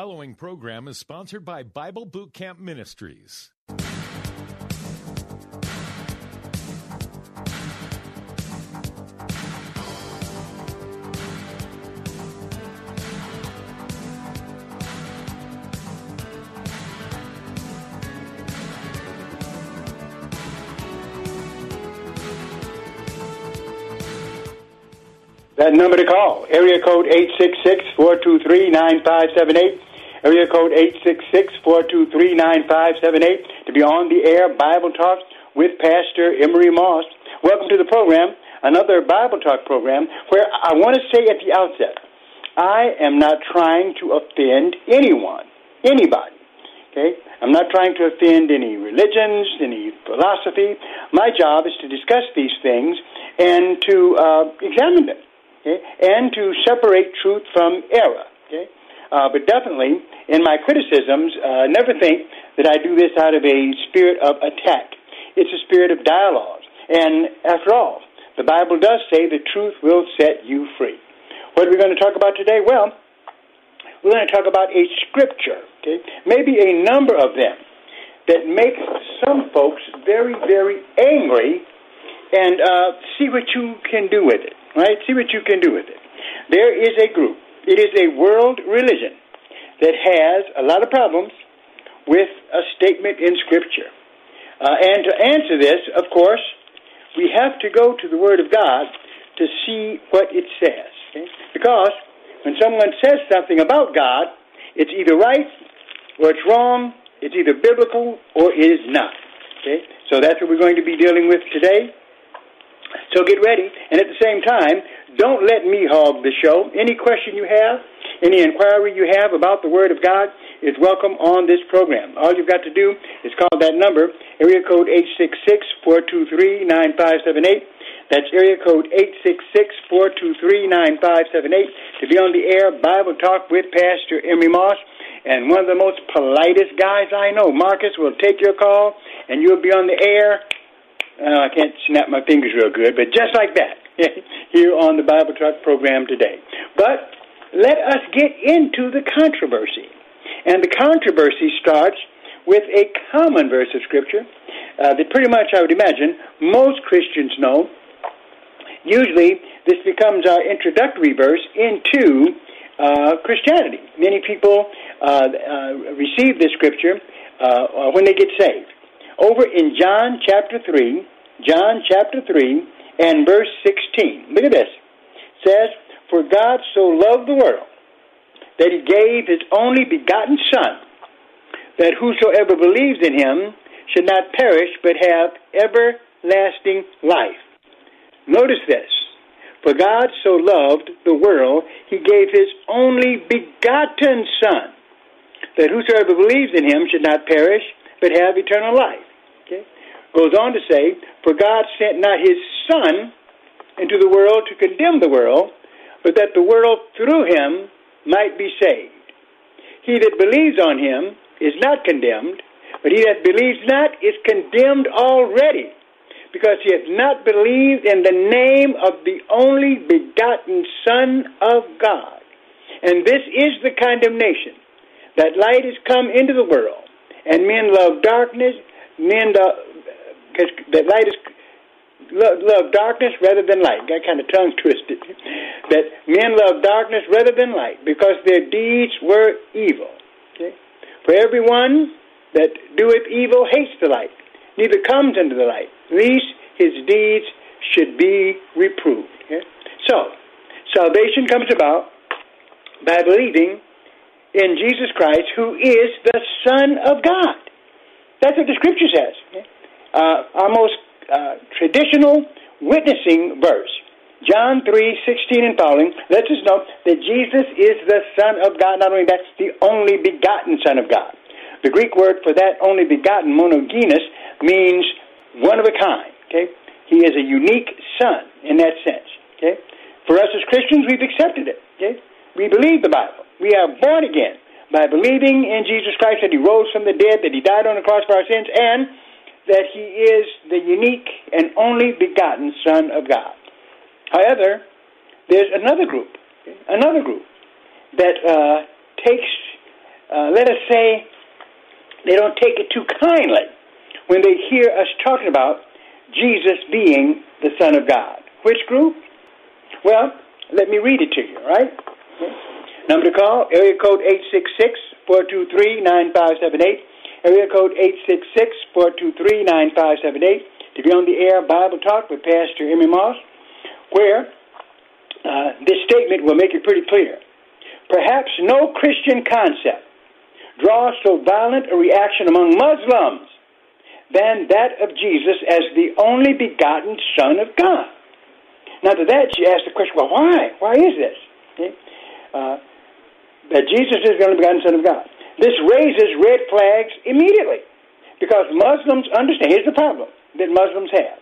Following program is sponsored by Bible Boot Camp Ministries. That number to call, area code 866-423-9578, area code 866-423-9578, to be on the air Bible Talk with Pastor Emery Moss. Welcome to the program, another Bible Talk program, where I want to say at the outset, I am not trying to offend anyone, anybody. Okay? I'm not trying to offend any religions, any philosophy. My job is to discuss these things and to uh, examine them okay, and to separate truth from error. Okay? Uh, but definitely, in my criticisms, uh, never think that I do this out of a spirit of attack. It's a spirit of dialogue. And after all, the Bible does say the truth will set you free. What are we going to talk about today? Well, we're going to talk about a scripture, okay? Maybe a number of them that makes some folks very, very angry and uh, see what you can do with it right? See what you can do with it. There is a group, it is a world religion that has a lot of problems with a statement in Scripture. Uh, and to answer this, of course, we have to go to the Word of God to see what it says. Okay? Because when someone says something about God, it's either right or it's wrong, it's either biblical or it is not. Okay? So that's what we're going to be dealing with today. So get ready. And at the same time, don't let me hog the show. Any question you have, any inquiry you have about the Word of God is welcome on this program. All you've got to do is call that number, area code 866-423-9578. That's area code 866-423-9578 to be on the air Bible Talk with Pastor Emery Moss. And one of the most politest guys I know, Marcus, will take your call and you'll be on the air uh, I can't snap my fingers real good, but just like that, here on the Bible Talk program today. But let us get into the controversy. And the controversy starts with a common verse of Scripture uh, that pretty much, I would imagine, most Christians know. Usually, this becomes our introductory verse into uh, Christianity. Many people uh, uh receive this Scripture uh, when they get saved over in John chapter 3, John chapter 3 and verse 16. Look at this. It says, For God so loved the world that he gave his only begotten Son, that whosoever believes in him should not perish but have everlasting life. Notice this. For God so loved the world, he gave his only begotten Son, that whosoever believes in him should not perish but have eternal life goes on to say, For God sent not his Son into the world to condemn the world, but that the world through him might be saved. He that believes on him is not condemned, but he that believes not is condemned already, because he hath not believed in the name of the only begotten Son of God. And this is the condemnation that light has come into the world, and men love darkness, men love, that light is love, love darkness rather than light. Got kind of tongue twisted. that men love darkness rather than light because their deeds were evil. Okay? For everyone that doeth evil hates the light, neither comes into the light, lest his deeds should be reproved. Okay? So, salvation comes about by believing in Jesus Christ, who is the Son of God. That's what the Scripture says. Okay? Uh, our most uh, traditional witnessing verse, John 3 16 and following, lets us know that Jesus is the Son of God. Not only that, the only begotten Son of God. The Greek word for that only begotten, monogenes, means one of a kind. Okay? He is a unique Son in that sense. Okay? For us as Christians, we've accepted it. Okay? We believe the Bible. We are born again by believing in Jesus Christ that He rose from the dead, that He died on the cross for our sins, and that he is the unique and only begotten Son of God. However, there's another group, another group that uh, takes, uh, let us say, they don't take it too kindly when they hear us talking about Jesus being the Son of God. Which group? Well, let me read it to you, right? Number to call, area code 866 423 9578. Area code 866-423-9578 to be on the air Bible Talk with Pastor Emery Moss, where uh, this statement will make it pretty clear. Perhaps no Christian concept draws so violent a reaction among Muslims than that of Jesus as the only begotten Son of God. Now, to that, she ask the question, well, why? Why is this? Okay? Uh, that Jesus is the only begotten Son of God. This raises red flags immediately because Muslims understand. Here's the problem that Muslims have.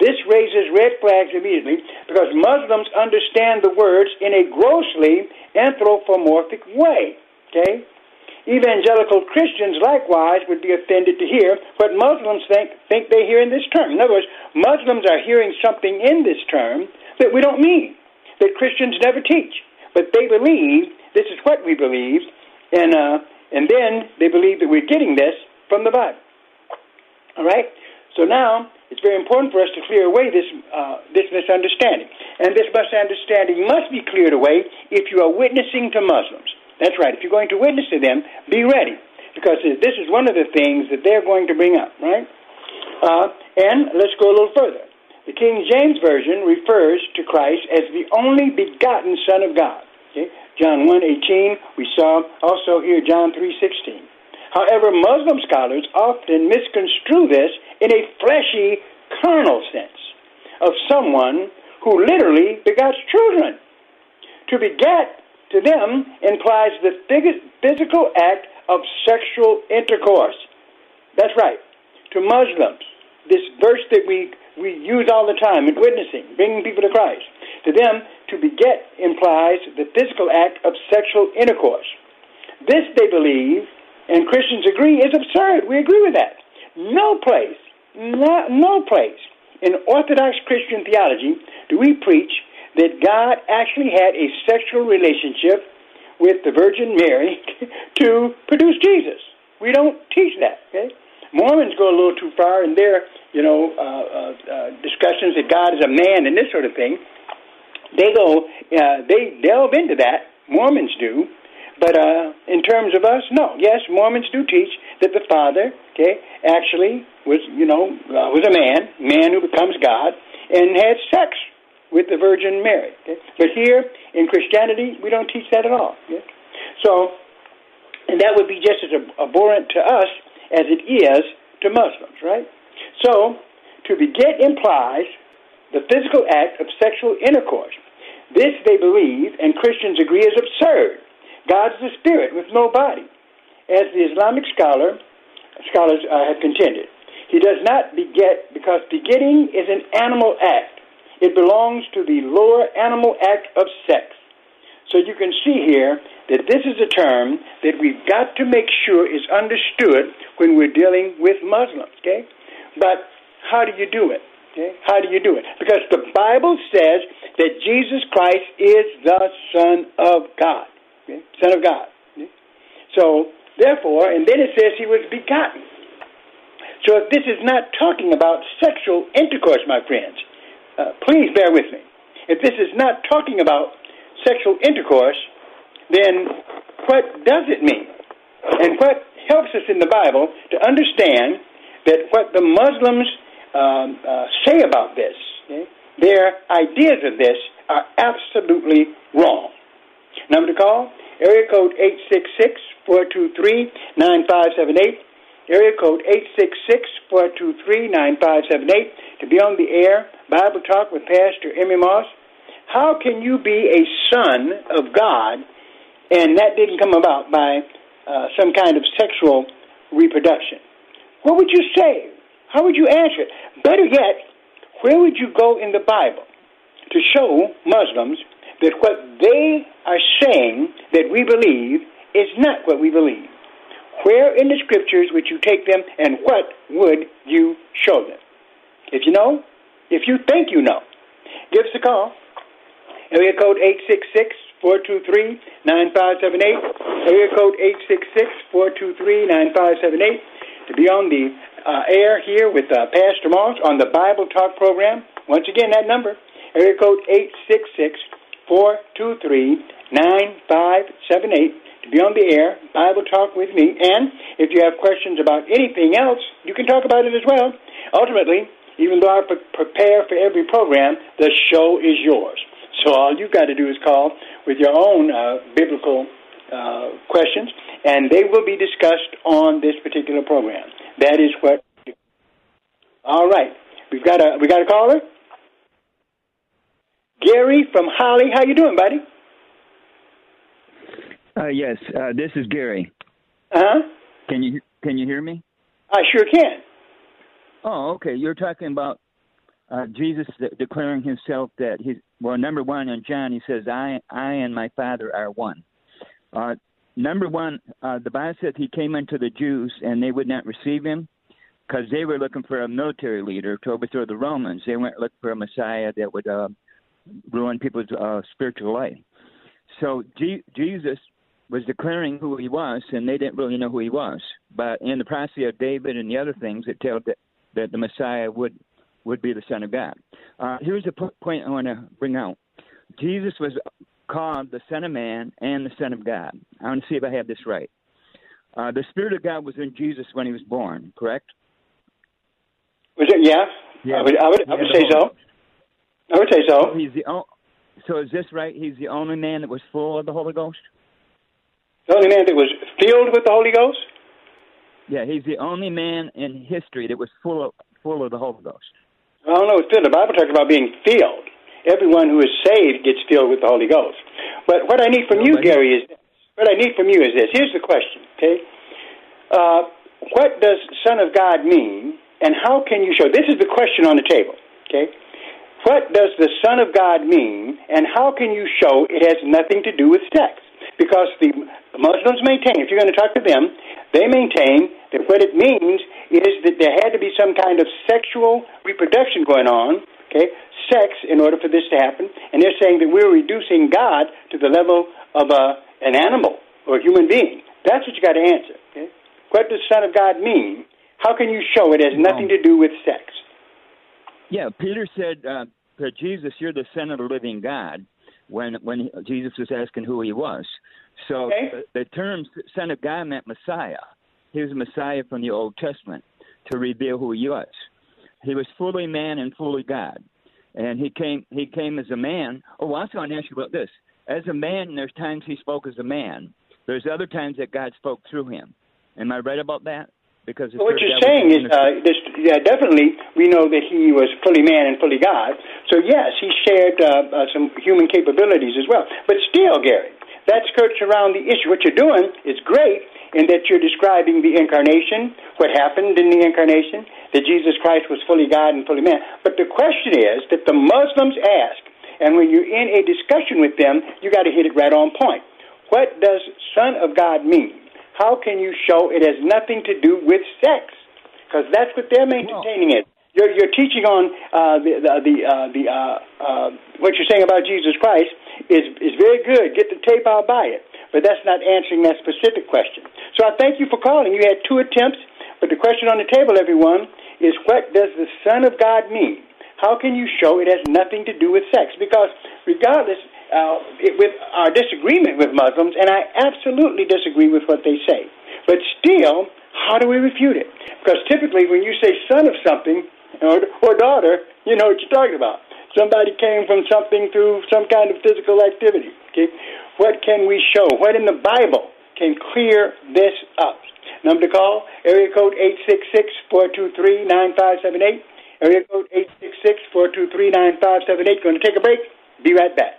This raises red flags immediately because Muslims understand the words in a grossly anthropomorphic way. Okay? Evangelical Christians likewise would be offended to hear what Muslims think, think they hear in this term. In other words, Muslims are hearing something in this term that we don't mean, that Christians never teach. But they believe, this is what we believe, and uh, and then they believe that we're getting this from the Bible. All right? So now it's very important for us to clear away this, uh, this misunderstanding. And this misunderstanding must be cleared away if you are witnessing to Muslims. That's right. If you're going to witness to them, be ready. Because this is one of the things that they're going to bring up, right? Uh, and let's go a little further. The King James Version refers to Christ as the only begotten Son of God. Okay? John 1:18. We saw also here John 3:16. However, Muslim scholars often misconstrue this in a fleshy, carnal sense of someone who literally begots children. To beget to them implies the biggest physical act of sexual intercourse. That's right. To Muslims, this verse that we, we use all the time in witnessing, bringing people to Christ, to them, to beget implies the physical act of sexual intercourse. This, they believe, and Christians agree, is absurd. We agree with that. No place, not, no place in Orthodox Christian theology do we preach that God actually had a sexual relationship with the Virgin Mary to produce Jesus. We don't teach that. Okay? Mormons go a little too far in their, you know, uh, uh, uh, discussions that God is a man and this sort of thing they go, uh, they delve into that. Mormons do. But uh, in terms of us, no. Yes, Mormons do teach that the Father, okay, actually was, you know, uh, was a man, man who becomes God, and had sex with the Virgin Mary. Okay? But here in Christianity, we don't teach that at all. Okay? So, and that would be just as abhorrent to us as it is to Muslims, right? So, to beget implies the physical act of sexual intercourse. This, they believe, and Christians agree, is absurd. God is a spirit with no body, as the Islamic scholar, scholars uh, have contended. He does not beget because begetting is an animal act. It belongs to the lower animal act of sex. So you can see here that this is a term that we've got to make sure is understood when we're dealing with Muslims, okay? But how do you do it? Okay? How do you do it? Because the Bible says that Jesus Christ is the Son of God. Okay? Son of God. Okay? So, therefore, and then it says he was begotten. So if this is not talking about sexual intercourse, my friends, uh, please bear with me. If this is not talking about sexual intercourse, then what does it mean? And what helps us in the Bible to understand that what the Muslims um, uh, say about this, okay, their ideas of this are absolutely wrong. Number to call, area code 866-423-9578. Area code 866-423-9578 to be on the air. Bible Talk with Pastor Emery Moss. How can you be a son of God and that didn't come about by uh, some kind of sexual reproduction? What would you say? How would you answer it? Better yet, where would you go in the Bible to show Muslims that what they are saying that we believe is not what we believe? Where in the scriptures would you take them and what would you show them? If you know, if you think you know, give us a call. Area code 866 423 9578. Area code 866 423 9578 to be on the uh, air here with uh, Pastor Moss on the Bible Talk program. Once again, that number, area code 866 423 9578 to be on the air, Bible Talk with me. And if you have questions about anything else, you can talk about it as well. Ultimately, even though I pre- prepare for every program, the show is yours. So all you've got to do is call with your own uh, biblical uh, questions, and they will be discussed on this particular program. That is what. All right, we've got a we got a caller. Gary from Holly, how you doing, buddy? Uh, yes, uh, this is Gary. Uh huh. Can you can you hear me? I sure can. Oh, okay. You're talking about uh, Jesus de- declaring himself that he's well. Number one in John, he says, "I I and my Father are one." Uh, number one, uh, the Bible says he came unto the Jews and they would not receive him because they were looking for a military leader to overthrow the Romans. They weren't looking for a Messiah that would uh, ruin people's uh, spiritual life. So G- Jesus was declaring who he was, and they didn't really know who he was. But in the prophecy of David and the other things, it tells that, that the Messiah would would be the Son of God. Uh, here's a p- point I want to bring out. Jesus was called the Son of Man and the Son of God. I want to see if I have this right. Uh, the Spirit of God was in Jesus when he was born, correct? Was it? Yeah. Yeah. I would. I would, I would say so. I would say so. So he's the o- so is this right? He's the only man that was full of the Holy Ghost. The only man that was filled with the Holy Ghost. Yeah, he's the only man in history that was full of full of the Holy Ghost. I don't know. It's. The Bible talks about being filled. Everyone who is saved gets filled with the Holy Ghost. But what I need from you, Gary, is this. what I need from you is this. Here's the question. Okay. Uh, what does Son of God mean, and how can you show? This is the question on the table. Okay. What does the Son of God mean, and how can you show it has nothing to do with sex? Because the Muslims maintain, if you're going to talk to them, they maintain that what it means is that there had to be some kind of sexual reproduction going on, okay, sex, in order for this to happen. And they're saying that we're reducing God to the level of a, an animal or a human being. That's what you got to answer. Okay? What does Son of God mean? How can you show it has nothing to do with sex? Yeah, Peter said uh, to Jesus, "You're the Son of the Living God." When when Jesus was asking who he was, so Okay. the, the term Son of God meant Messiah. He was a Messiah from the Old Testament to reveal who he was. He was fully man and fully God, and he came he came as a man. Oh, I also going to ask you about this. As a man, there's times he spoke as a man. There's other times that God spoke through him. Am I right about that? Because Well, what you're was saying is, uh, this, yeah, definitely, we know that he was fully man and fully God. So yes, he shared uh, uh, some human capabilities as well. But still, Gary, that skirts around the issue. What you're doing is great in that you're describing the incarnation, what happened in the incarnation, that Jesus Christ was fully God and fully man. But the question is that the Muslims ask, And when you're in a discussion with them, you got to hit it right on point. What does Son of God mean? How can you show it has nothing to do with sex? Because that's what they're maintaining it. You're, you're teaching on uh, the the the, uh, the uh, uh, what you're saying about Jesus Christ is is very good. Get the tape, I'll buy it. But that's not answering that specific question. So I thank you for calling. You had two attempts, but the question on the table, everyone, is what does the Son of God mean? How can you show it has nothing to do with sex? Because regardless, uh, it, with our disagreement with Muslims, and I absolutely disagree with what they say, but still, how do we refute it? Because typically, when you say son of something, or, or daughter, you know what you're talking about. Somebody came from something through some kind of physical activity. Okay, what can we show? What in the Bible can clear this up? Number to call: area code eight six six four two three nine five seven eight. Area code eight six six four two three nine five seven eight. Going to take a break. Be right back.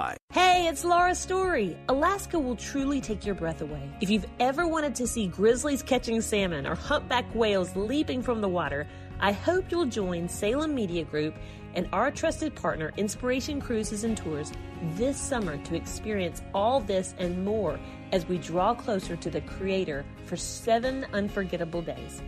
Hey, it's Laura Story. Alaska will truly take your breath away. If you've ever wanted to see grizzlies catching salmon or humpback whales leaping from the water, I hope you'll join Salem Media Group and our trusted partner, Inspiration Cruises and Tours, this summer to experience all this and more as we draw closer to the Creator for seven unforgettable days.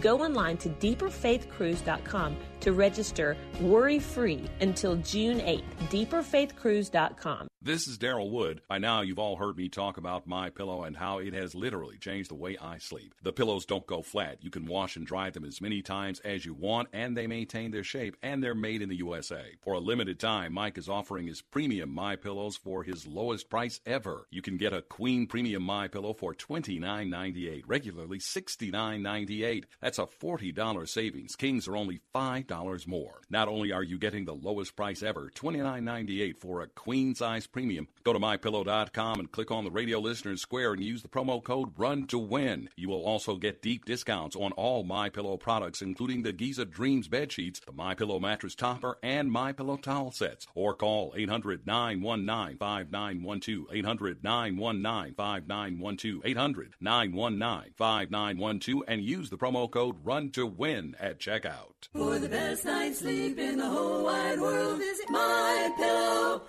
Go online to deeperfaithcruise.com to register worry free until June 8th. Deeperfaithcruise.com. This is Daryl Wood. By now, you've all heard me talk about my pillow and how it has literally changed the way I sleep. The pillows don't go flat. You can wash and dry them as many times as you want, and they maintain their shape, and they're made in the USA. For a limited time, Mike is offering his premium My Pillows for his lowest price ever. You can get a Queen Premium My Pillow for $29.98, regularly $69.98. That's a $40 savings. Kings are only $5 more. Not only are you getting the lowest price ever, $29.98 for a queen size premium. Go to mypillow.com and click on the radio listeners square and use the promo code RUN to win. You will also get deep discounts on all My Pillow products, including the Giza Dreams bed sheets, the My Pillow mattress topper, and My Pillow towel sets. Or call 800 919 5912. 800 919 5912. 800 919 5912 and use the promo code RUN to win at checkout. Best night's sleep in the whole wide world, visit mypillow.com.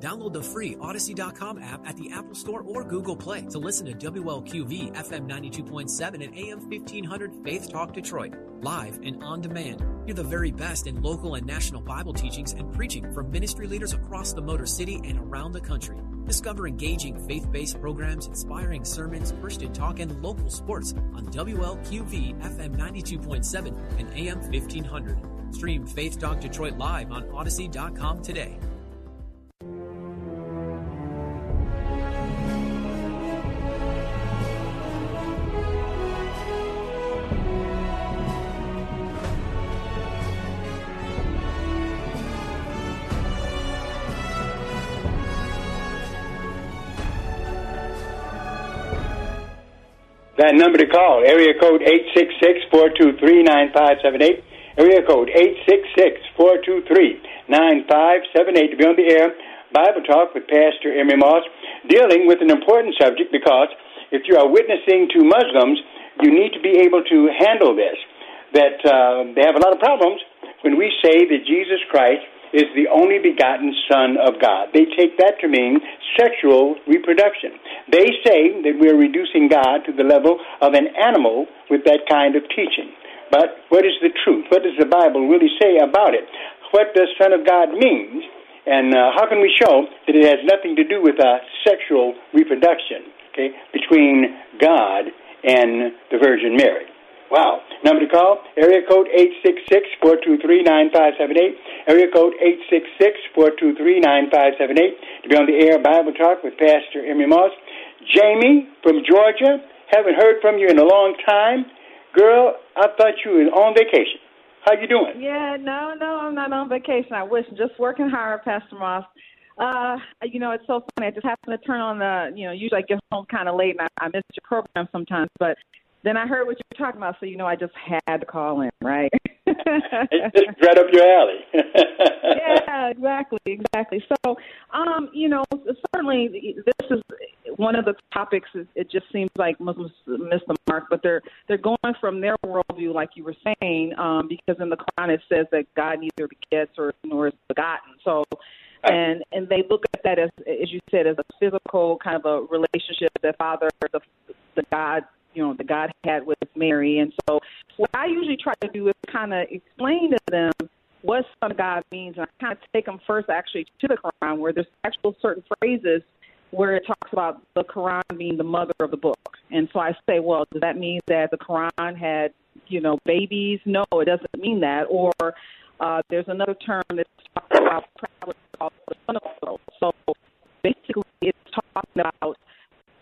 Download the free Odyssey.com app at the Apple Store or Google Play to listen to WLQV FM 92.7 and AM 1500 Faith Talk Detroit. Live and on demand. Hear the very best in local and national Bible teachings and preaching from ministry leaders across the Motor City and around the country. Discover engaging faith based programs, inspiring sermons, Christian talk, and local sports on WLQV FM 92.7 and AM 1500. Stream Faith Talk Detroit live on Odyssey.com today. That number to call, area code 866-423-9578, area code 866-423-9578 to be on the air. Bible Talk with Pastor Emery Moss, dealing with an important subject because if you are witnessing to Muslims, you need to be able to handle this. That uh, they have a lot of problems when we say that Jesus Christ is the only begotten Son of God. They take that to mean sexual reproduction. They say that we're reducing God to the level of an animal with that kind of teaching. But what is the truth? What does the Bible really say about it? what does Son of God mean, and uh, how can we show that it has nothing to do with uh, sexual reproduction, okay, between God and the Virgin Mary? Wow. Number to call, area code 866-423-9578. Area code 866-423-9578. To be on the air Bible Talk with Pastor Emery Moss. Jamie from Georgia, haven't heard from you in a long time. Girl, I thought you were on vacation. How you doing? Yeah, no, no, I'm not on vacation. I wish just working hard, Pastor Moss. Uh, you know, it's so funny. I just happen to turn on the, you know, usually I get home kind of late and I, I miss your program sometimes, but then I heard what you were talking about, so you know I just had to call in, right? it's just right up your alley. yeah, exactly, exactly. So, um, you know, certainly this is one of the topics. It just seems like Muslims miss the mark, but they're they're going from their worldview, like you were saying, um, because in the Quran it says that God neither begets or nor is begotten. So and and they look at that as as you said as a physical kind of a relationship that father the the god you know the God had with Mary. And so what I usually try to do is kind of explain to them what Son of God means, and I kind of take them first actually to the Quran, where there's actual certain phrases where it talks about the Quran being the mother of the book. And so I say, well, does that mean that the Quran had you know babies? No, it doesn't mean that. Or uh, there's another term that talks about called the son of God. So basically, it's talking about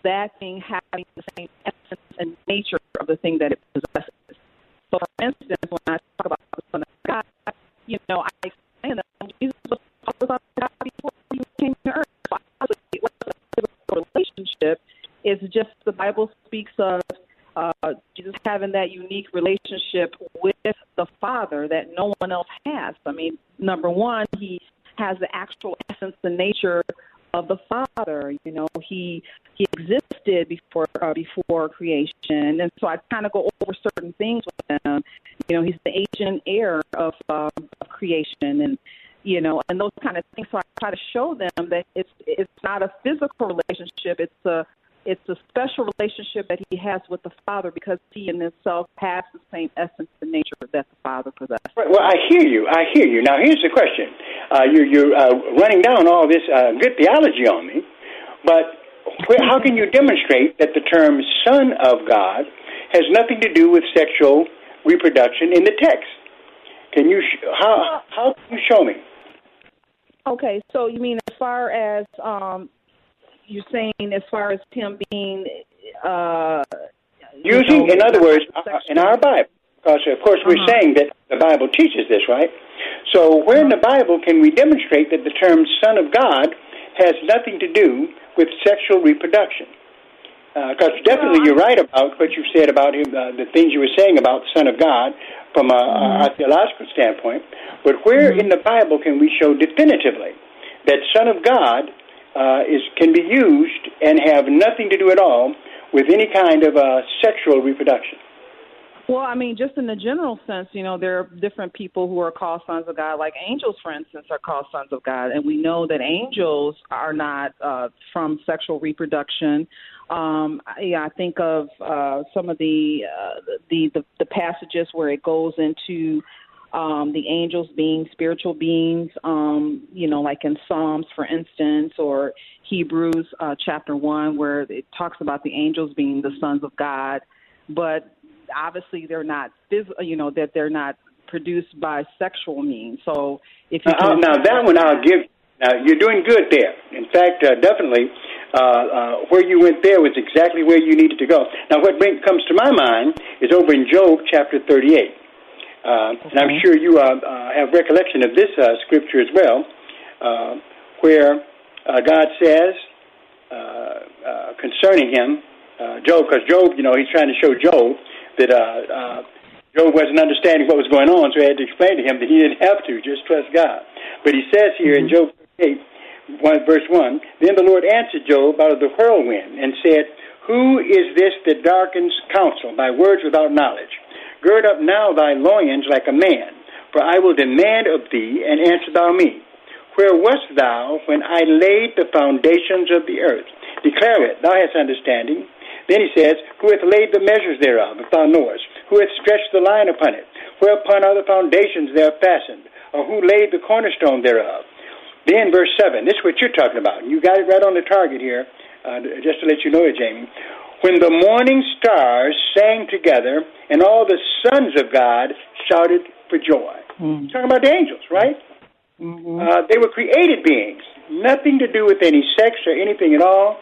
that thing having the same and nature of the thing that it possesses. So, for instance, when I talk about the Son of God, you know, I explain that Jesus was the Son of God before he came to earth. So, the relationship is just the Bible speaks of uh, Jesus having that unique relationship with the Father that no one else has. I mean, number one, he has the actual essence, the nature of the Father. You know, he he existed before uh, before creation, and so I kind of go over certain things with him. You know, he's the agent heir of, um, of creation, and you know, and those kind of things. So I try to show them that it's it's not a physical relationship; it's a it's a special relationship that he has with the Father because he in himself has the same essence and nature that the Father possesses. Right. Well, I hear you. I hear you. Now, here's the question. Uh, you're you're uh, running down all this uh, good theology on me, but where, how can you demonstrate that the term Son of God has nothing to do with sexual reproduction in the text? Can you sh- how how can you show me? Okay, so you mean as far as um, you're saying as far as him being uh, using, know, in other words, uh, in our Bible, because of course we're uh-huh. saying that the Bible teaches this, right? So where in the Bible can we demonstrate that the term "Son of God" has nothing to do with sexual reproduction? Because uh, definitely you're right about what you said about him, uh, the things you were saying about the Son of God from a, mm-hmm. a theological standpoint. But where mm-hmm. in the Bible can we show definitively that Son of God uh, is can be used and have nothing to do at all with any kind of uh, sexual reproduction. Well, I mean, just in the general sense, you know, there are different people who are called sons of God. Like angels, for instance, are called sons of God, and we know that angels are not uh, from sexual reproduction. Um, yeah, I think of uh, some of the, uh, the the the passages where it goes into um, the angels being spiritual beings, um, you know, like in Psalms, for instance, or Hebrews uh, chapter 1, where it talks about the angels being the sons of God. But obviously, they're not, you know, that they're not produced by sexual means. So if you uh, now that one I'll give. Now you're doing good there. In fact, uh, definitely, uh, uh, where you went there was exactly where you needed to go. Now, what bring, comes to my mind is over in Job chapter 38. Uh, and I'm sure you uh, uh, have recollection of this uh, scripture as well, uh, where uh, God says uh, uh, concerning him, uh, Job, because Job, you know, he's trying to show Job that uh, uh, Job wasn't understanding what was going on, so he had to explain to him that he didn't have to, just trust God. But he says here in Job 8, 1, verse 1, Then the Lord answered Job out of the whirlwind and said, Who is this that darkens counsel by words without knowledge? Gird up now thy loins like a man, for I will demand of thee, and answer thou me. Where wast thou when I laid the foundations of the earth? Declare it, thou hast understanding. Then he says, Who hath laid the measures thereof, if thou knowest? Who hath stretched the line upon it? Whereupon are the foundations there fastened? or who laid the cornerstone thereof. Then verse 7, this is what you're talking about. You got it right on the target here, uh, just to let you know it, Jamie. When the morning stars sang together and all the sons of God shouted for joy. Mm. Talking about the angels, right? Mm-hmm. Uh, they were created beings, nothing to do with any sex or anything at all.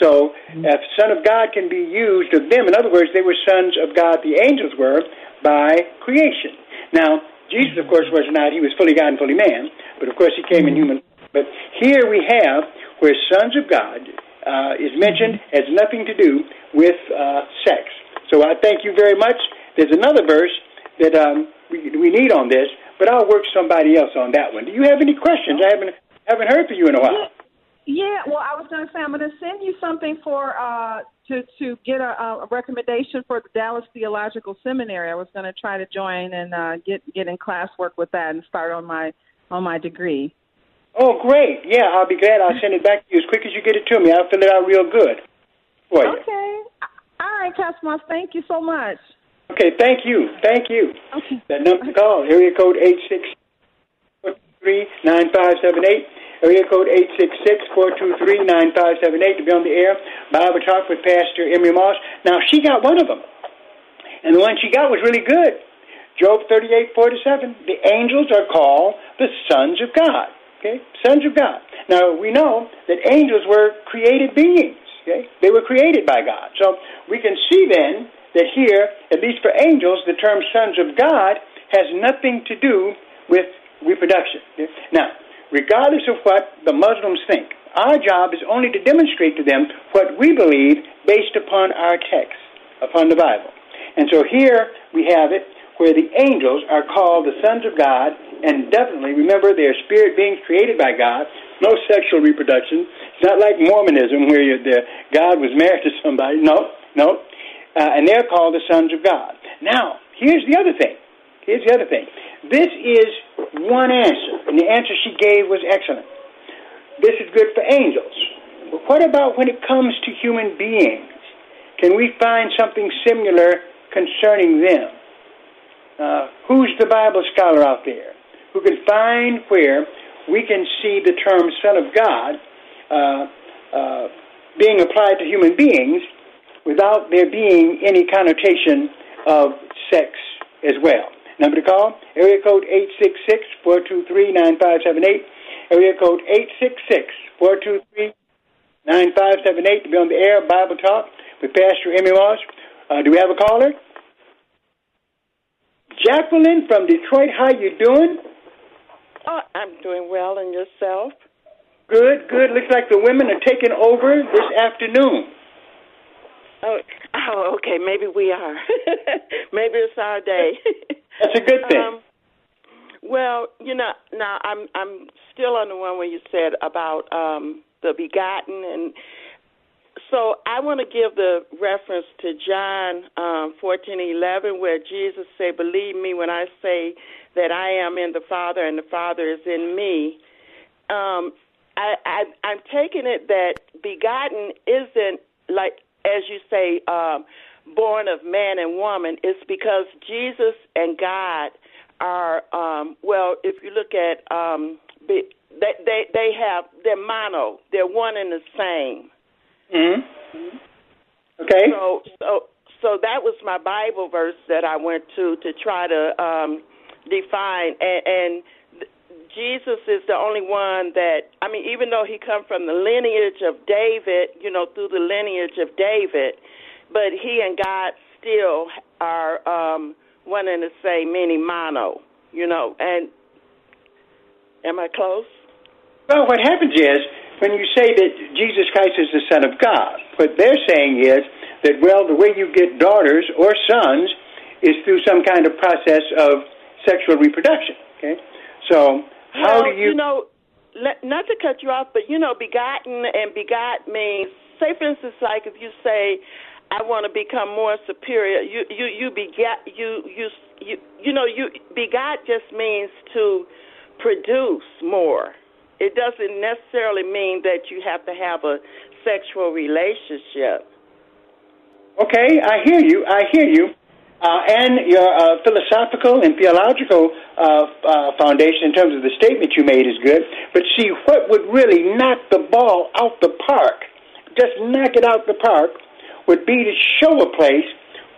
So, mm-hmm. if Son of God can be used of them, in other words, they were sons of God, the angels were, by creation. Now, Jesus, of course, was not, he was fully God and fully man, but of course he came in human. But here we have where sons of God uh, is mentioned has nothing to do with uh, sex. So I thank you very much. There's another verse that um, we, we need on this, but I'll work somebody else on that one. Do you have any questions? I haven't haven't heard from you in a while. Yeah, well, I was going to say I'm going to send you something for uh, to to get a, a recommendation for the Dallas Theological Seminary. I was going to try to join and uh, get get in class work with that and start on my on my degree. Oh, great! Yeah, I'll be glad. I'll send it back to you as quick as you get it to me. I'll fill it out real good for you. Okay. All right, Cosmos. Thank you so much. Okay, thank you. Thank you. Okay. That number to call, area code eight six three nine five seven eight. Area code 866-423-9578 to be on the air. Bible Talk with Pastor Emery Moss. Now, she got one of them. And the one she got was really good. Job 38, 47. The angels are called the sons of God. Okay? Sons of God. Now, we know that angels were created beings. Okay? They were created by God. So we can see then that here, at least for angels, the term sons of God has nothing to do with reproduction. Okay? Now, regardless of what the Muslims think. Our job is only to demonstrate to them what we believe based upon our text, upon the Bible. And so here we have it where the angels are called the sons of God, and definitely remember they're spirit beings created by God, no sexual reproduction. It's not like Mormonism where the, God was married to somebody. No, no. Uh, and they're called the sons of God. Now, here's the other thing. Here's the other thing. This is one answer, and the answer she gave was excellent. This is good for angels. But what about when it comes to human beings? Can we find something similar concerning them? Uh, who's the Bible scholar out there who can find where we can see the term Son of God uh, uh, being applied to human beings without there being any connotation of sex as well? Number to call, area code 866-423-9578. Area code 866-423-9578 to be on the air, Bible Talk with Pastor Emery Moss. Uh, do we have a caller? Jacqueline from Detroit, how you doing? Oh, I'm doing well, and yourself? Good, good. Looks like the women are taking over this afternoon. Oh, oh, okay. Maybe we are. Maybe it's our day. That's a good thing. Um, well, you know, now I'm I'm still on the one where you said about um, the begotten, and so I want to give the reference to John um, fourteen eleven, where Jesus said, "Believe me when I say that I am in the Father and the Father is in me." Um, I, I I'm taking it that begotten isn't like as you say. Um, born of man and woman is because Jesus and God are um well if you look at um they they they have they're mono. They're one and the same. Mhm okay. So so so that was my bible verse that i went to to try to um define. And and Jesus is the only one that I mean even though he come from the lineage of David, you know, through the lineage of David, but he and God still are um, one and the same, meaning mono. You know, and am I close? Well, what happens is when you say that Jesus Christ is the Son of God, what they're saying is that well, the way you get daughters or sons is through some kind of process of sexual reproduction. Okay, so how well, do you? You know, not to cut you off, but you know, begotten and begot means. Say, for instance, like if you say, I want to become more superior. You you you begat you you you you know you begot just means to produce more. It doesn't necessarily mean that you have to have a sexual relationship. Okay, I hear you. I hear you. Uh, and your uh, philosophical and theological uh, foundation in terms of the statement you made is good. But see, what would really knock the ball out the park, just knock it out the park, would be to show a place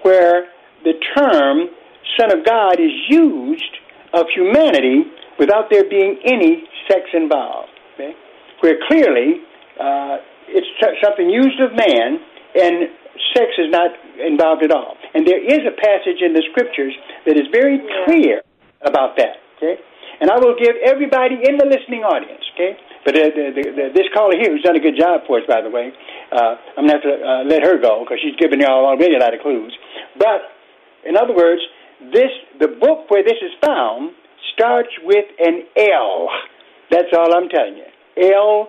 where the term Son of God is used of humanity without there being any sex involved. Okay? Where clearly uh, it's t- something used of man and sex is not involved at all. And there is a passage in the scriptures that is very clear about that. Okay, and I will give everybody in the listening audience. Okay, but uh, the, the, the, this caller here, who's done a good job for us, by the way, uh, I'm gonna have to uh, let her go because she's given y'all already a lot of clues. But in other words, this the book where this is found starts with an L. That's all I'm telling you. L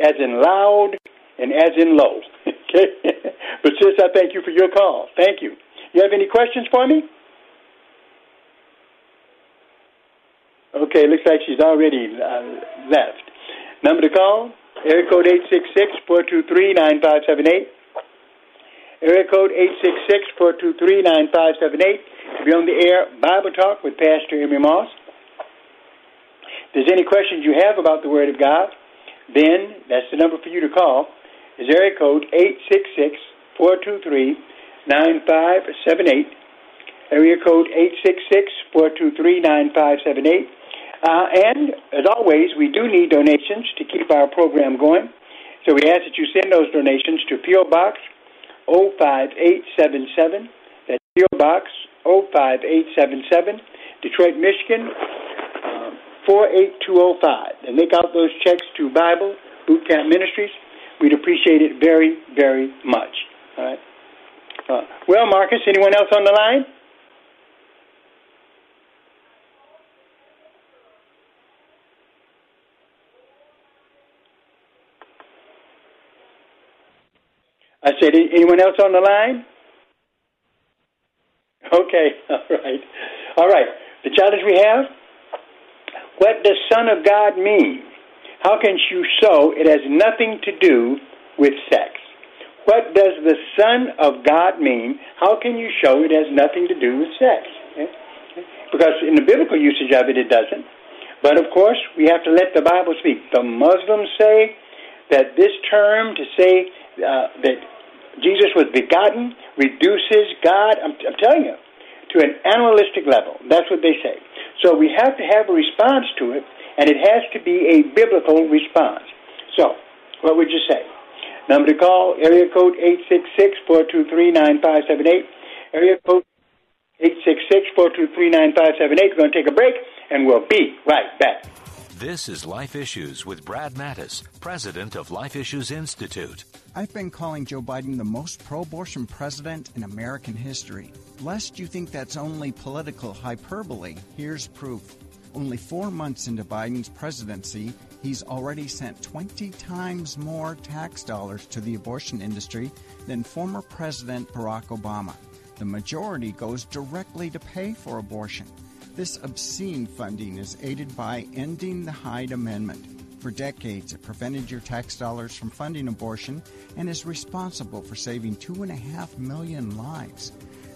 as in loud and as in low. okay? But sis, I thank you for your call. Thank you. You have any questions for me? Okay, looks like she's already uh, left. Number to call, area code 866-423-9578. Area code 866-423-9578. To be on the air, Bible Talk with Pastor Emery Moss. If there's any questions you have about the Word of God, then that's the number for you to call. Is area code 866-423-9578. Area code 866-423-9578. Uh, and as always, we do need donations to keep our program going. So we ask that you send those donations to P.O. Box 05877. That's P.O. Box 05877, Detroit, Michigan uh, 48205. And make out those checks to Bible Boot Camp Ministries. We'd appreciate it very, very much. Well, Marcus, anyone else on the line? I said, anyone else on the line? Okay, all right. All right. The challenge we have what does Son of God mean? How can you show it has nothing to do with sex? What does the Son of God mean? How can you show it has nothing to do with sex? Because in the biblical usage of it, it doesn't. But of course, we have to let the Bible speak. The Muslims say that this term to say uh, that Jesus was begotten reduces God, I'm, I'm telling you, to an animalistic level. That's what they say. So we have to have a response to it, and it has to be a biblical response. So, what would you say? Number to call, area code 866-423-9578. Area code 866-423-9578. We're going to take a break, and we'll be right back. This is Life Issues with Brad Mattes, president of Life Issues Institute. I've been calling Joe Biden the most pro abortion president in American history. Lest you think that's only political hyperbole, here's proof. Only four months into Biden's presidency, he's already sent 20 times more tax dollars to the abortion industry than former President Barack Obama. The majority goes directly to pay for abortion. This obscene funding is aided by ending the Hyde Amendment. For decades, it prevented your tax dollars from funding abortion and is responsible for saving two and a half million lives.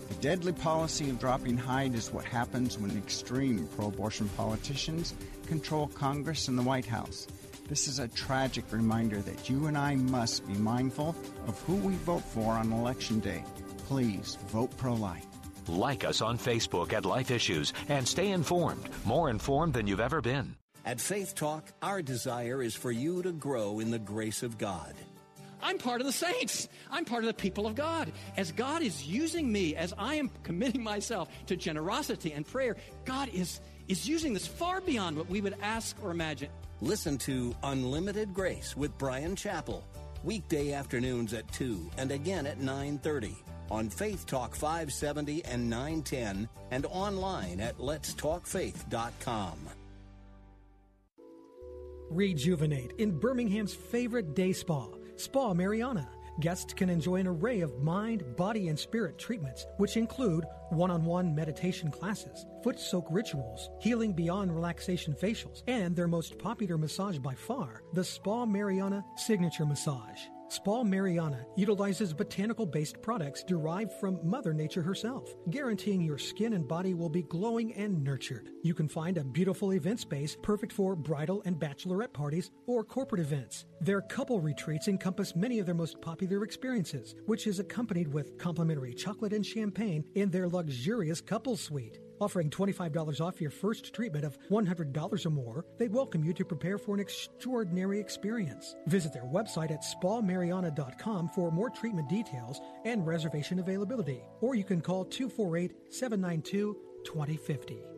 The deadly policy of dropping Hyde is what happens when extreme pro abortion politicians control Congress and the White House. This is a tragic reminder that you and I must be mindful of who we vote for on Election Day. Please vote pro life. Like us on Facebook at Life Issues and stay informed, more informed than you've ever been. At Faith Talk, our desire is for you to grow in the grace of God. I'm part of the saints. I'm part of the people of God. As God is using me, as I am committing myself to generosity and prayer, God is, is using this far beyond what we would ask or imagine. Listen to Unlimited Grace with Bryan Chapell, weekday afternoons at 2 and again at 930 on Faith Talk 570 and 910 and online at letstalkfaith.com. Rejuvenate in Birmingham's favorite day spa, Spa Mariana. Guests can enjoy an array of mind, body, and spirit treatments, which include one on one meditation classes, foot soak rituals, healing beyond relaxation facials, and their most popular massage by far, the Spa Mariana Signature Massage. Spa Mariana utilizes botanical based products derived from Mother Nature herself, guaranteeing your skin and body will be glowing and nurtured. You can find a beautiful event space perfect for bridal and bachelorette parties or corporate events. Their couple retreats encompass many of their most popular experiences, which is accompanied with complimentary chocolate and champagne in their luxurious couple suite. Offering $25 off your first treatment of $100 or more, they welcome you to prepare for an extraordinary experience. Visit their website at spamariana.com for more treatment details and reservation availability, or you can call 248 792 2050.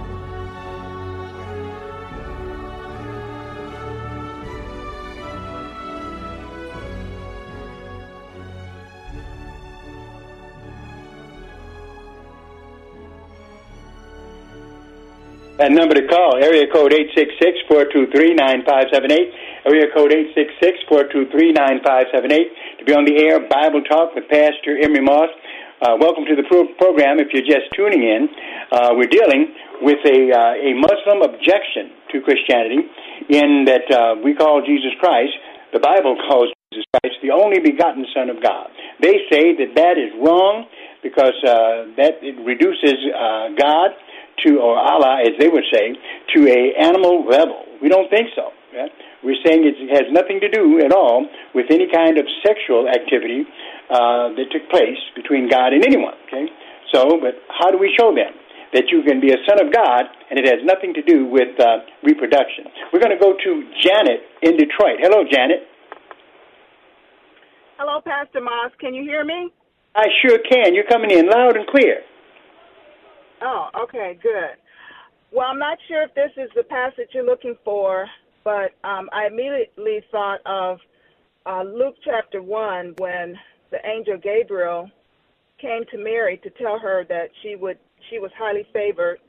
That number to call, area code 866-423-9578, area code 866-423-9578, to be on the air, Bible Talk with Pastor Emery Moss. Uh, welcome to the pro- program. If you're just tuning in, uh, we're dealing with a, uh, a Muslim objection to Christianity in that uh, we call Jesus Christ, the Bible calls Jesus Christ, the only begotten Son of God. They say that that is wrong because uh, that it reduces uh, God to, or Allah, as they would say, to a animal level. We don't think so. Yeah? We're saying it has nothing to do at all with any kind of sexual activity uh, that took place between God and anyone. Okay, so but how do we show them that you can be a son of God and it has nothing to do with uh, reproduction? We're going to go to Janet in Detroit. Hello, Janet. Hello, Pastor Moss. Can you hear me? I sure can. You're coming in loud and clear. Oh, okay, good. Well, I'm not sure if this is the passage you're looking for, but um, I immediately thought of uh, Luke chapter 1 when the angel Gabriel came to Mary to tell her that she would she was highly favored.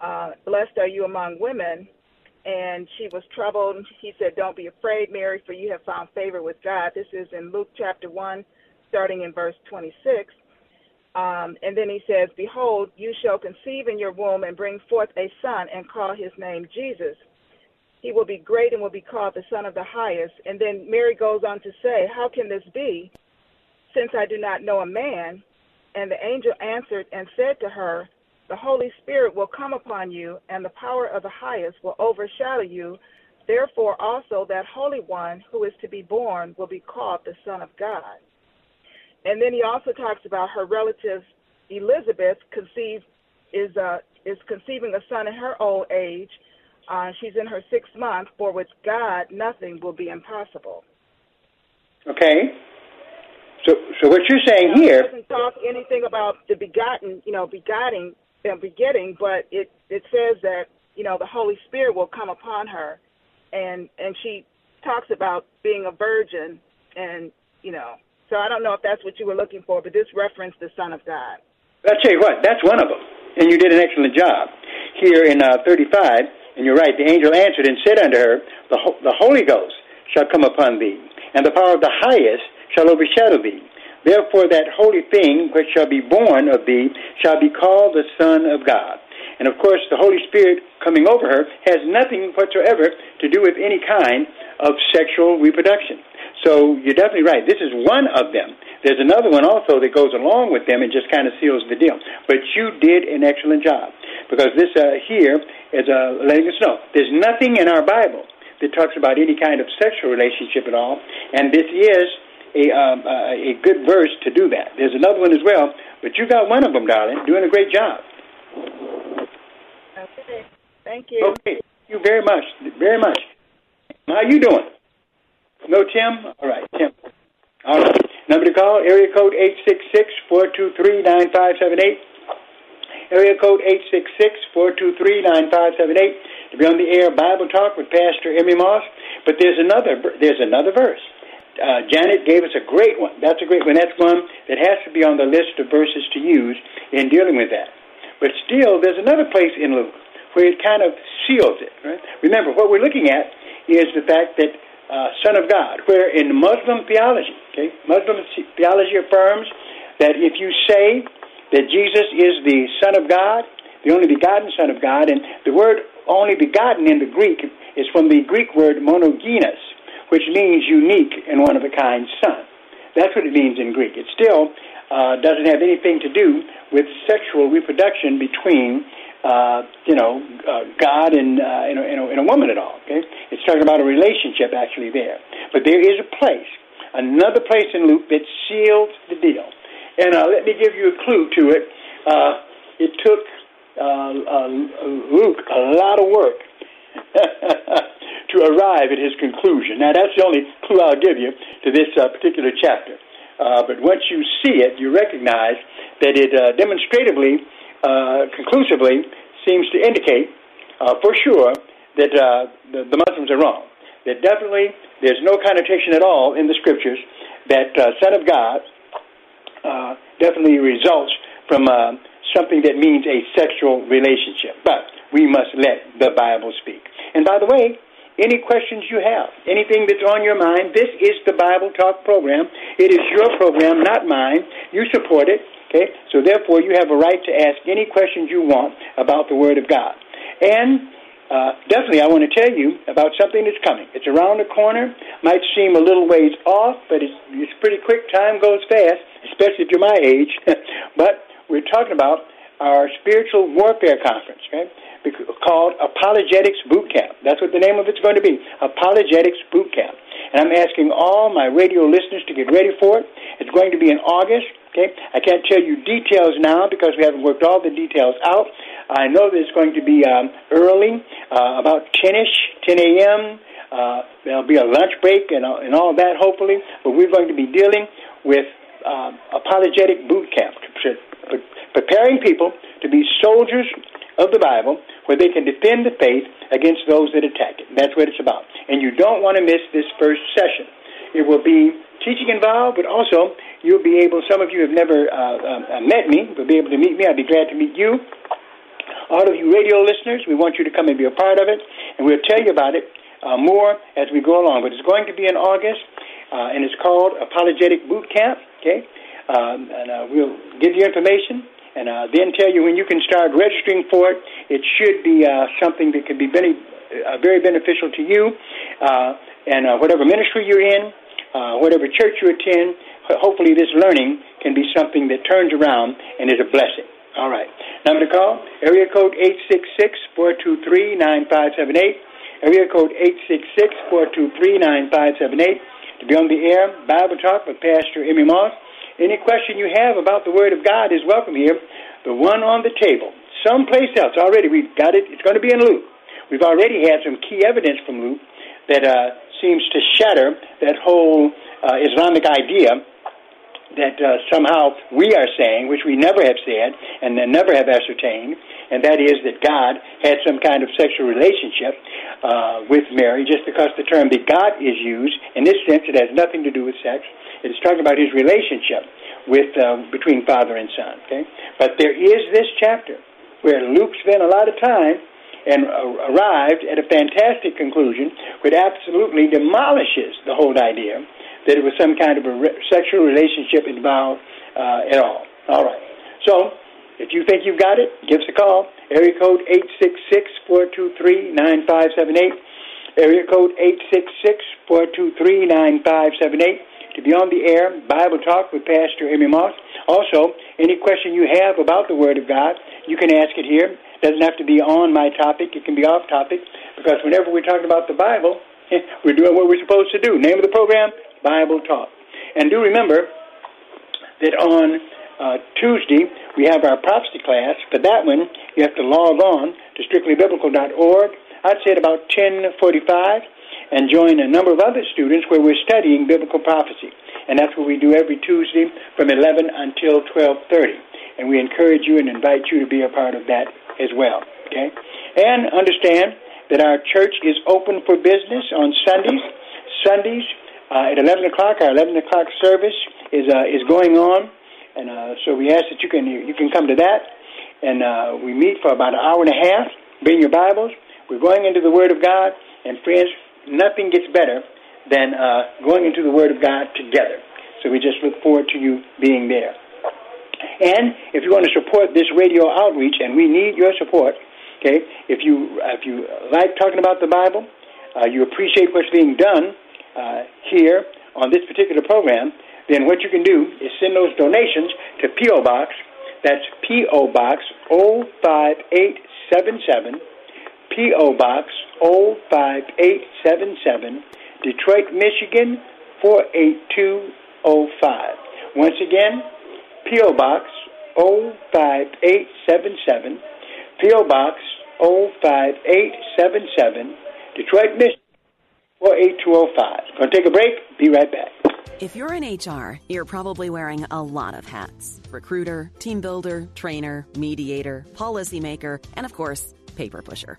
Uh, blessed are you among women, and she was troubled. He said, "Don't be afraid, Mary, for you have found favor with God." This is in Luke chapter one, starting in verse 26. Um, and then he says, Behold, you shall conceive in your womb and bring forth a son and call his name Jesus. He will be great and will be called the Son of the Highest. And then Mary goes on to say, How can this be, since I do not know a man? And the angel answered and said to her, The Holy Spirit will come upon you, and the power of the highest will overshadow you. Therefore also that Holy One who is to be born will be called the Son of God. And then he also talks about her relative Elizabeth conceived is uh, is conceiving a son in her old age. Uh, she's in her sixth month, for with God nothing will be impossible. Okay. So, so what you're saying now, here doesn't talk anything about the begotten, you know, begetting and begetting, but it it says that you know the Holy Spirit will come upon her, and and she talks about being a virgin, and you know, so I don't know if that's what you were looking for, but this referenced the Son of God. I'll tell you what, that's one of them. And you did an excellent job. Here in uh, 35, and you're right, the angel answered and said unto her, the, Ho- the Holy Ghost shall come upon thee, and the power of the highest shall overshadow thee. Therefore that holy thing which shall be born of thee shall be called the Son of God. And of course, the Holy Spirit coming over her has nothing whatsoever to do with any kind of sexual reproduction. So you're definitely right. This is one of them. There's another one also that goes along with them and just kind of seals the deal. But you did an excellent job because this uh, here is uh, letting us know there's nothing in our Bible that talks about any kind of sexual relationship at all, and this is a um, uh, a good verse to do that. There's another one as well, but you got one of them, darling, doing a great job. Okay, thank you. Okay, thank you very much, very much. How you doing? No, Tim? All right, Tim. All right. Number to call, area code 866-423-9578. Area code 866-423-9578. to be on the air Bible Talk with Pastor Emery Moss. But there's another there's another verse. Uh, Janet gave us a great one. That's a great one. That's one that has to be on the list of verses to use in dealing with that. But still, there's another place in Luke where it kind of seals it. Right? Remember, what we're looking at is the fact that uh, Son of God, where in Muslim theology, okay, Muslim theology affirms that if you say that Jesus is the Son of God, the only begotten Son of God, and the word only begotten in the Greek is from the Greek word monogenes, which means unique and one of a kind son. That's what it means in Greek. It still uh, doesn't have anything to do with sexual reproduction between, uh, you know, uh, God and, uh, and, and, a, a woman at all. Okay, it's talking about a relationship actually there. But there is a place, another place in Luke that seals the deal. And uh, let me give you a clue to it. Uh, it took uh, uh, Luke a lot of work to arrive at his conclusion. Now, that's the only clue I'll give you to this uh, particular chapter. Uh, but once you see it, you recognize that it uh, demonstratively, uh, conclusively seems to indicate uh, for sure that uh, the, the Muslims are wrong. That definitely there's no connotation at all in the scriptures that Son of God definitely results from something that means a sexual relationship. But we must let the Bible speak. And by the way, any questions you have, anything that's on your mind, this is the Bible Talk program. It is your program, not mine. You support it, okay? So therefore, you have a right to ask any questions you want about the Word of God. And uh, definitely, I want to tell you about something that's coming. It's around the corner. Might seem a little ways off, but it's, it's pretty quick. Time goes fast, especially if you're my age. but we're talking about our spiritual warfare conference, okay? called Apologetics Boot Camp. That's what the name of it's going to be, Apologetics Boot Camp. And I'm asking all my radio listeners to get ready for it. It's going to be in August. Okay, I can't tell you details now because we haven't worked all the details out. I know that it's going to be um, early, uh, about 10ish, 10 a.m. Uh, there'll be a lunch break and, uh, and all that, hopefully. But we're going to be dealing with uh, apologetic boot camp, preparing people to be soldiers of the Bible where they can defend the faith against those that attack it. That's what it's about. And you don't want to miss this first session. It will be teaching involved, but also you'll be able, some of you have never uh, uh, met me, will be able to meet me. I'd be glad to meet you. All of you radio listeners, we want you to come and be a part of it, and we'll tell you about it uh, more as we go along. But it's going to be in August, uh, and it's called Apologetic Boot Camp, okay? Um, and uh, we'll give you information and uh, then tell you when you can start registering for it. It should be something that could be very, very beneficial to you, and whatever ministry you're in, uh, whatever church you attend. Hopefully, this learning can be something that turns around and is a blessing. All right. Number to call, area code 866-423-9578. Area code 866-423-9578. To be on the air, Bible Talk with Pastor Emery Moss. Any question you have about the Word of God is welcome here. The one on the table. Someplace else already, we've got it. It's going to be in Luke. We've already had some key evidence from Luke that uh, seems to shatter that whole uh, Islamic idea that uh, somehow we are saying, which we never have said and never have ascertained, and that is that God had some kind of sexual relationship uh, with Mary just because the term begot is used. In this sense, it has nothing to do with sex. It's talking about his relationship with uh, between father and son. Okay, but there is this chapter where Luke spent a lot of time and uh, arrived at a fantastic conclusion, which absolutely demolishes the whole idea that it was some kind of a re- sexual relationship involved uh, at all. All right. So, if you think you've got it, give us a call. Area code 866-423-9578. Area code 866-423-9578 to be on the air, Bible Talk with Pastor Emery Moss. Also, any question you have about the Word of God, you can ask it here. Doesn't have to be on my topic. It can be off topic because whenever we're talking about the Bible, we're doing what we're supposed to do. Name of the program, Bible Talk. And do remember that on uh, Tuesday, we have our prophecy class. For that one, you have to log on to strictlybiblical.org. I'd say at about 1045 and join a number of other students where we're studying biblical prophecy. And that's what we do every Tuesday from 11 until 12:30. And we encourage you and invite you to be a part of that as well. Okay? And understand that our church is open for business on Sundays. Sundays uh, at 11 o'clock, our 11 o'clock service is uh, is going on, and uh, so we ask that you can you can come to that, and uh, we meet for about an hour and a half. Bring your Bibles. We're going into the Word of God, and friends, nothing gets better than uh, going into the Word of God together. So we just look forward to you being there. And if you want to support this radio outreach, and we need your support, okay? If you if you like talking about the Bible, uh, you appreciate what's being done uh, here on this particular program, then what you can do is send those donations to PO Box. That's PO Box 05877, PO Box 05877, Detroit, Michigan 48205. Once again, P.O. Box 05877, P.O. Box 05877, Detroit, Michigan 48205. Going to take a break. Be right back. If you're in HR, you're probably wearing a lot of hats recruiter, team builder, trainer, mediator, policymaker, and of course, paper pusher.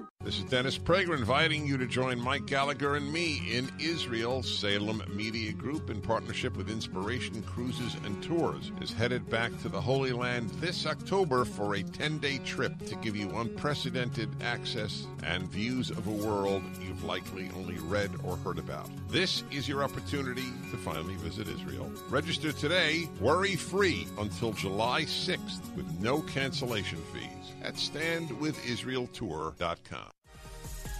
This is Dennis Prager inviting you to join Mike Gallagher and me in Israel. Salem Media Group, in partnership with Inspiration Cruises and Tours, is headed back to the Holy Land this October for a 10 day trip to give you unprecedented access and views of a world you've likely only read or heard about. This is your opportunity to finally visit Israel. Register today, worry free until July 6th with no cancellation fees at standwithisraeltour.com.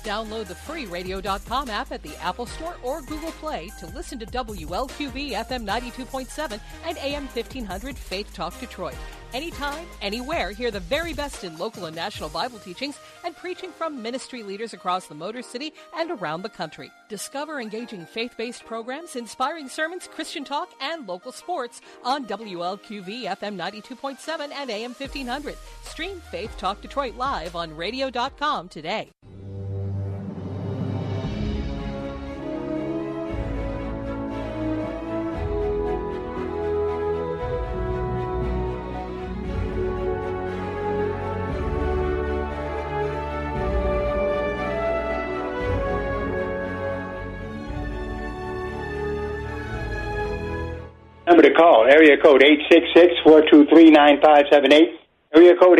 Download the free radio.com app at the Apple Store or Google Play to listen to WLQV FM 92.7 and AM 1500 Faith Talk Detroit. Anytime, anywhere, hear the very best in local and national Bible teachings and preaching from ministry leaders across the Motor City and around the country. Discover engaging faith based programs, inspiring sermons, Christian talk, and local sports on WLQV FM 92.7 and AM 1500. Stream Faith Talk Detroit live on radio.com today. Call, area code 866-423-9578. Area code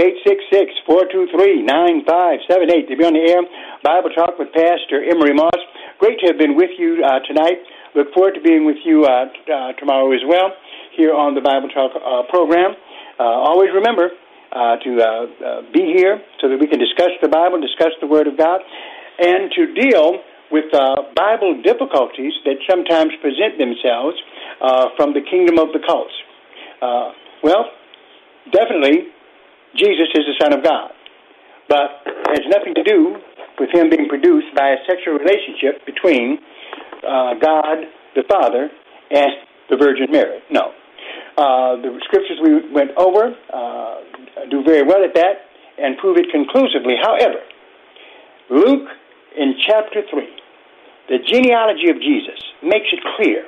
866-423-9578 to be on the air. Bible Talk with Pastor Emery Moss. Great to have been with you uh, tonight. Look forward to being with you uh, uh, tomorrow as well here on the Bible Talk uh, program. Uh, always remember uh, to be here so that we can discuss the Bible, discuss the Word of God, and to deal with Bible difficulties that sometimes present themselves uh, from the kingdom of the cults. Uh, well, definitely, Jesus is the Son of God, but it has nothing to do with him being produced by a sexual relationship between uh, God the Father and the Virgin Mary. No. Uh, the scriptures we went over uh, do very well at that and prove it conclusively. However, Luke in chapter 3, the genealogy of Jesus makes it clear.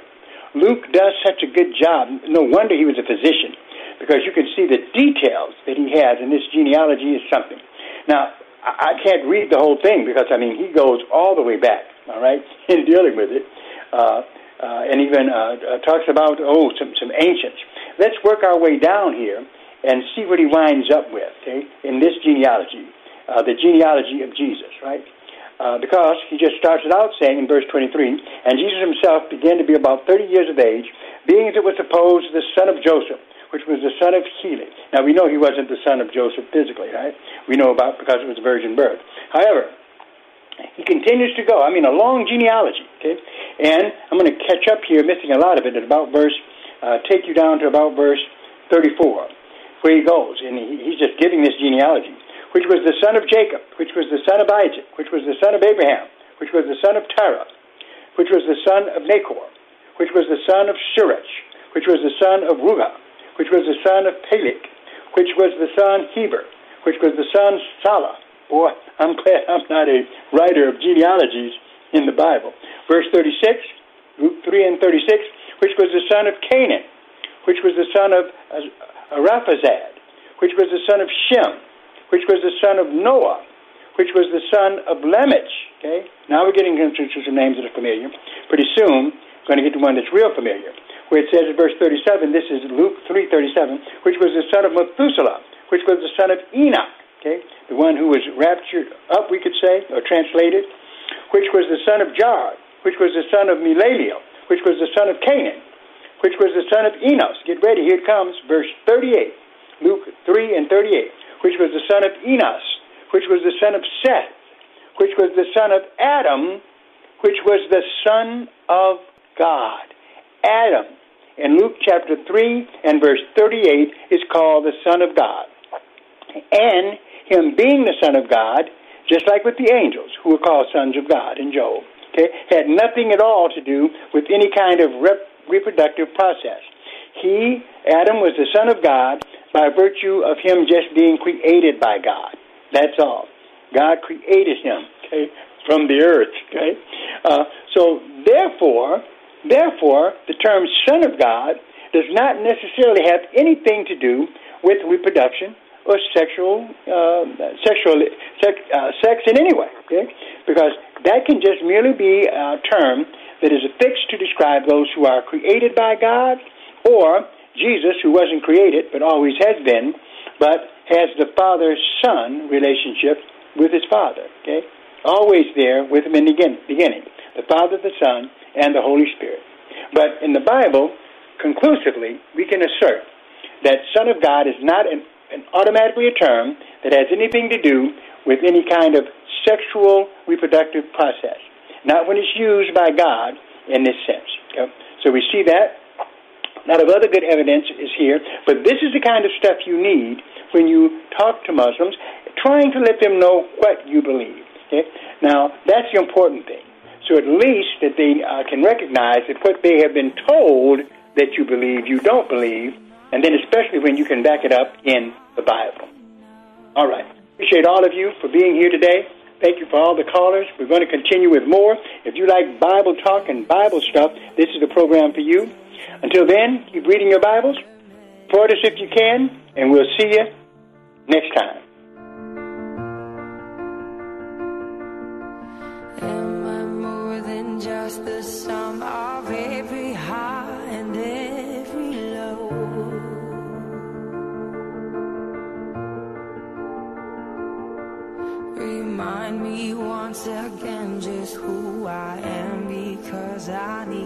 Luke does such a good job. No wonder he was a physician because you can see the details that he has in this genealogy is something. Now, I can't read the whole thing because, I mean, he goes all the way back, all right, in dealing with it. Uh, uh, and even uh, uh, talks about oh some some ancients. Let's work our way down here and see what he winds up with okay, in this genealogy, uh, the genealogy of Jesus, right? Uh, because he just starts it out saying in verse 23, and Jesus himself began to be about 30 years of age, being as it was supposed the son of Joseph, which was the son of Heli. Now we know he wasn't the son of Joseph physically, right? We know about because it was a virgin birth. However, he continues to go. I mean, a long genealogy. Okay, and I'm going to catch up here, missing a lot of it at about verse. Uh, take you down to about verse 34, where he goes, and he, he's just giving this genealogy, which was the son of Jacob, which was the son of Isaac, which was the son of Abraham, which was the son of Terah, which was the son of Nahor, which was the son of Shirach, which was the son of Ruga, which was the son of Peleg, which was the son Heber, which was the son Salah, Boy, I'm glad I'm not a writer of genealogies in the Bible. Verse 36, Luke 3 and 36, which was the son of Cainan, which was the son of Arphaxad, which was the son of Shem, which was the son of Noah, which was the son of Lamech. Okay, now we're getting into some names that are familiar. Pretty soon, we're going to get to one that's real familiar, where it says in verse 37, this is Luke 3:37, which was the son of Methuselah, which was the son of Enoch, okay, the one who was raptured up, we could say, or translated, which was the son of Jared, which was the son of Maleleel, which was the son of Cainan, which was the son of Enos. Get ready, here it comes, verse 38, Luke 3 and 38, which was the son of Enos, which was the son of Seth, which was the son of Adam, which was the son of God. Adam, in Luke chapter 3 and verse 38, is called the son of God. And him being the Son of God, just like with the angels who were called sons of God in Job, okay, had nothing at all to do with any kind of rep- reproductive process. He, Adam, was the Son of God by virtue of him just being created by God. That's all. God created him, okay, from the earth, okay. Uh, so therefore, therefore, the term Son of God does not necessarily have anything to do with reproduction or sexual uh, sexual sex, uh, sex in any way, okay? Because that can just merely be a term that is affixed to describe those who are created by God, or Jesus, who wasn't created but always has been, but has the father-son relationship with his father, okay? Always there with him in the beginning, the Father, the Son, and the Holy Spirit. But in the Bible, conclusively, we can assert that Son of God is not an an automatically a term that has anything to do with any kind of sexual reproductive process, not when it's used by God in this sense. Okay? So we see that. A lot of other good evidence is here, but this is the kind of stuff you need when you talk to Muslims, trying to let them know what you believe. Okay? Now, that's the important thing. So at least that they uh, can recognize that what they have been told that you believe, you don't believe, and then especially when you can back it up in the Bible. All right. Appreciate all of you for being here today. Thank you for all the callers. We're going to continue with more. If you like Bible talk and Bible stuff, this is the program for you. Until then, keep reading your Bibles. Support us if you can, and we'll see you next time. Am I more than just the sum of every high and every low? Remind me once again just who I am because I need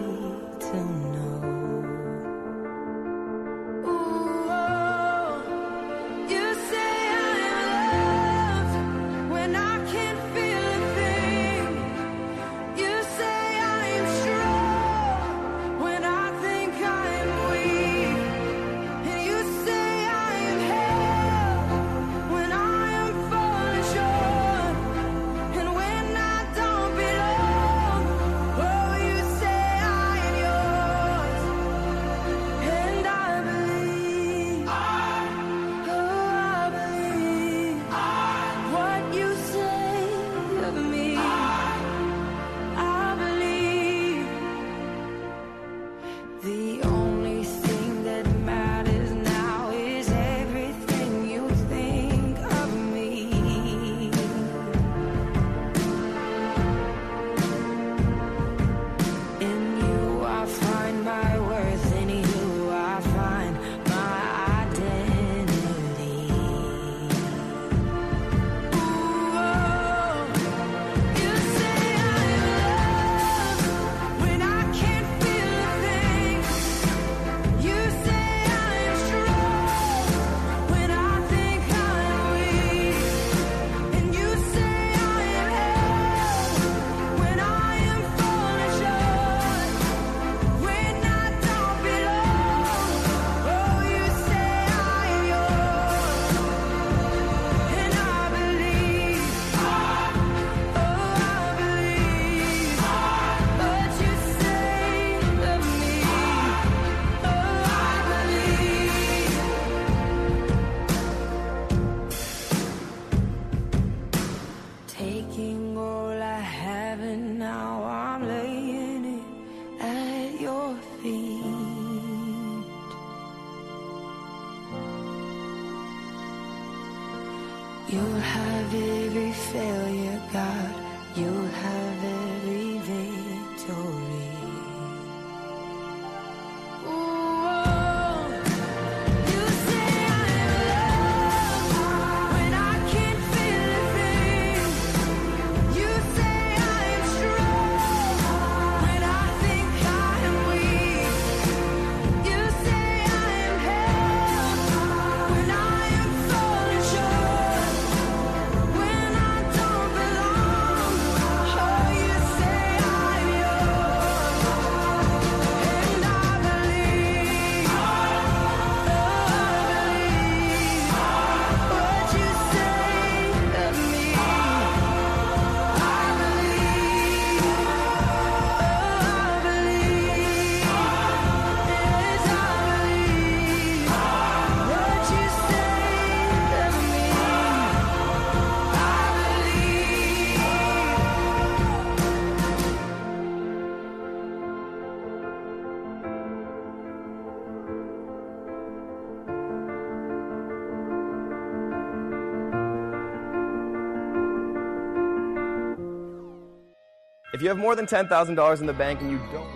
If you have more than $10,000 in the bank and you don't.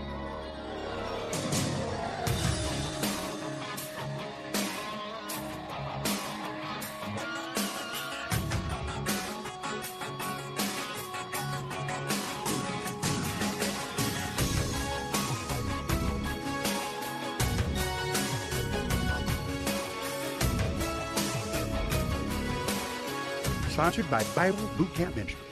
Sponsored by Bible Boot Camp Ministries.